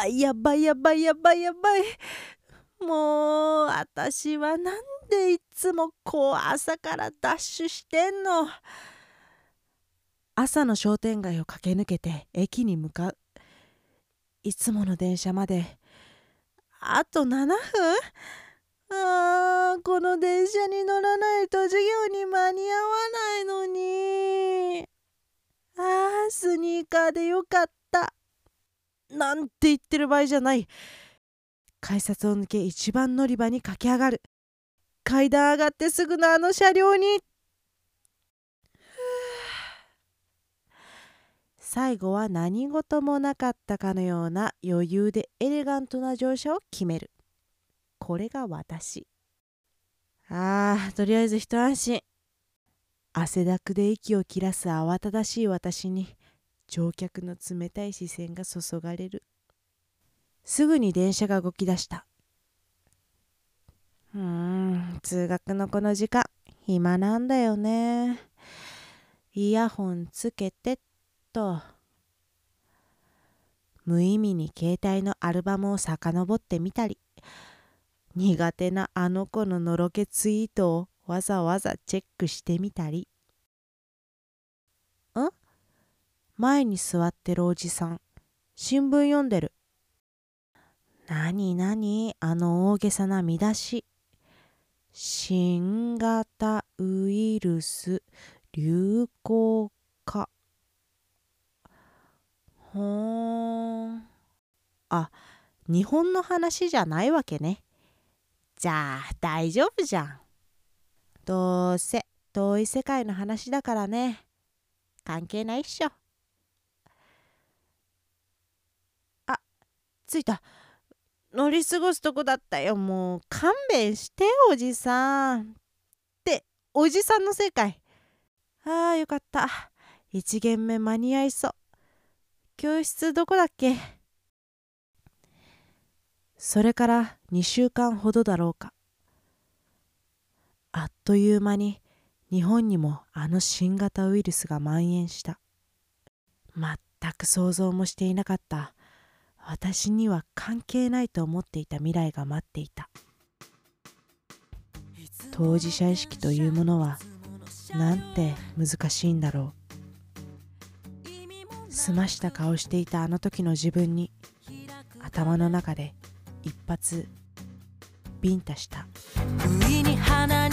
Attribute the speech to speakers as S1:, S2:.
S1: ばいやばいやばいやばいやばい。もう私はなんでいつもこう朝からダッシュしてんの？朝の商店街を駆け抜けて駅に向かう。いつもの電車まで。あと7分？あーこの電車に乗らないと授業に間に合わないのに。あースニーカーでよかった。なんて言ってる場合じゃない。改札を抜け一番乗り場に駆け上がる。階段上がってすぐのあの車両に。最後は何事もなかったかのような余裕でエレガントな乗車を決める。これが私。ああとりあえず一安心。汗だくで息を切らす慌ただしい私に。乗客の冷たい視線が注がれる。すぐに電車が動き出した。うーん通学のこの時間暇なんだよね。イヤホンつけてっと。無意味に携帯のアルバムを遡ってみたり苦手なあの子ののろけツイートをわざわざチェックしてみたりん前に座ってるおじさん。新聞読んでる。なになにあの大げさな見出し。新型ウイルス流行化ほーん。あ日本の話じゃないわけね。じゃあ大丈夫じゃん。どうせ遠い世界の話だからね。関係ないっしょ。着いた。乗り過ごすとこだったよ。もう勘弁しておじさん。っておじさんの正解ああよかった。1限目間に合いそう。教室どこだっけ？それから2週間ほどだろうか。あっという間に日本にもあの新型ウイルスが蔓延した。全く想像もしていなかった。私には関係ないと思っていた未来が待っていた。当事者意識というものはなんて難しいんだろう。澄ました顔していたあの時の自分に頭の中で一発ビンタした。
S2: 不意に鼻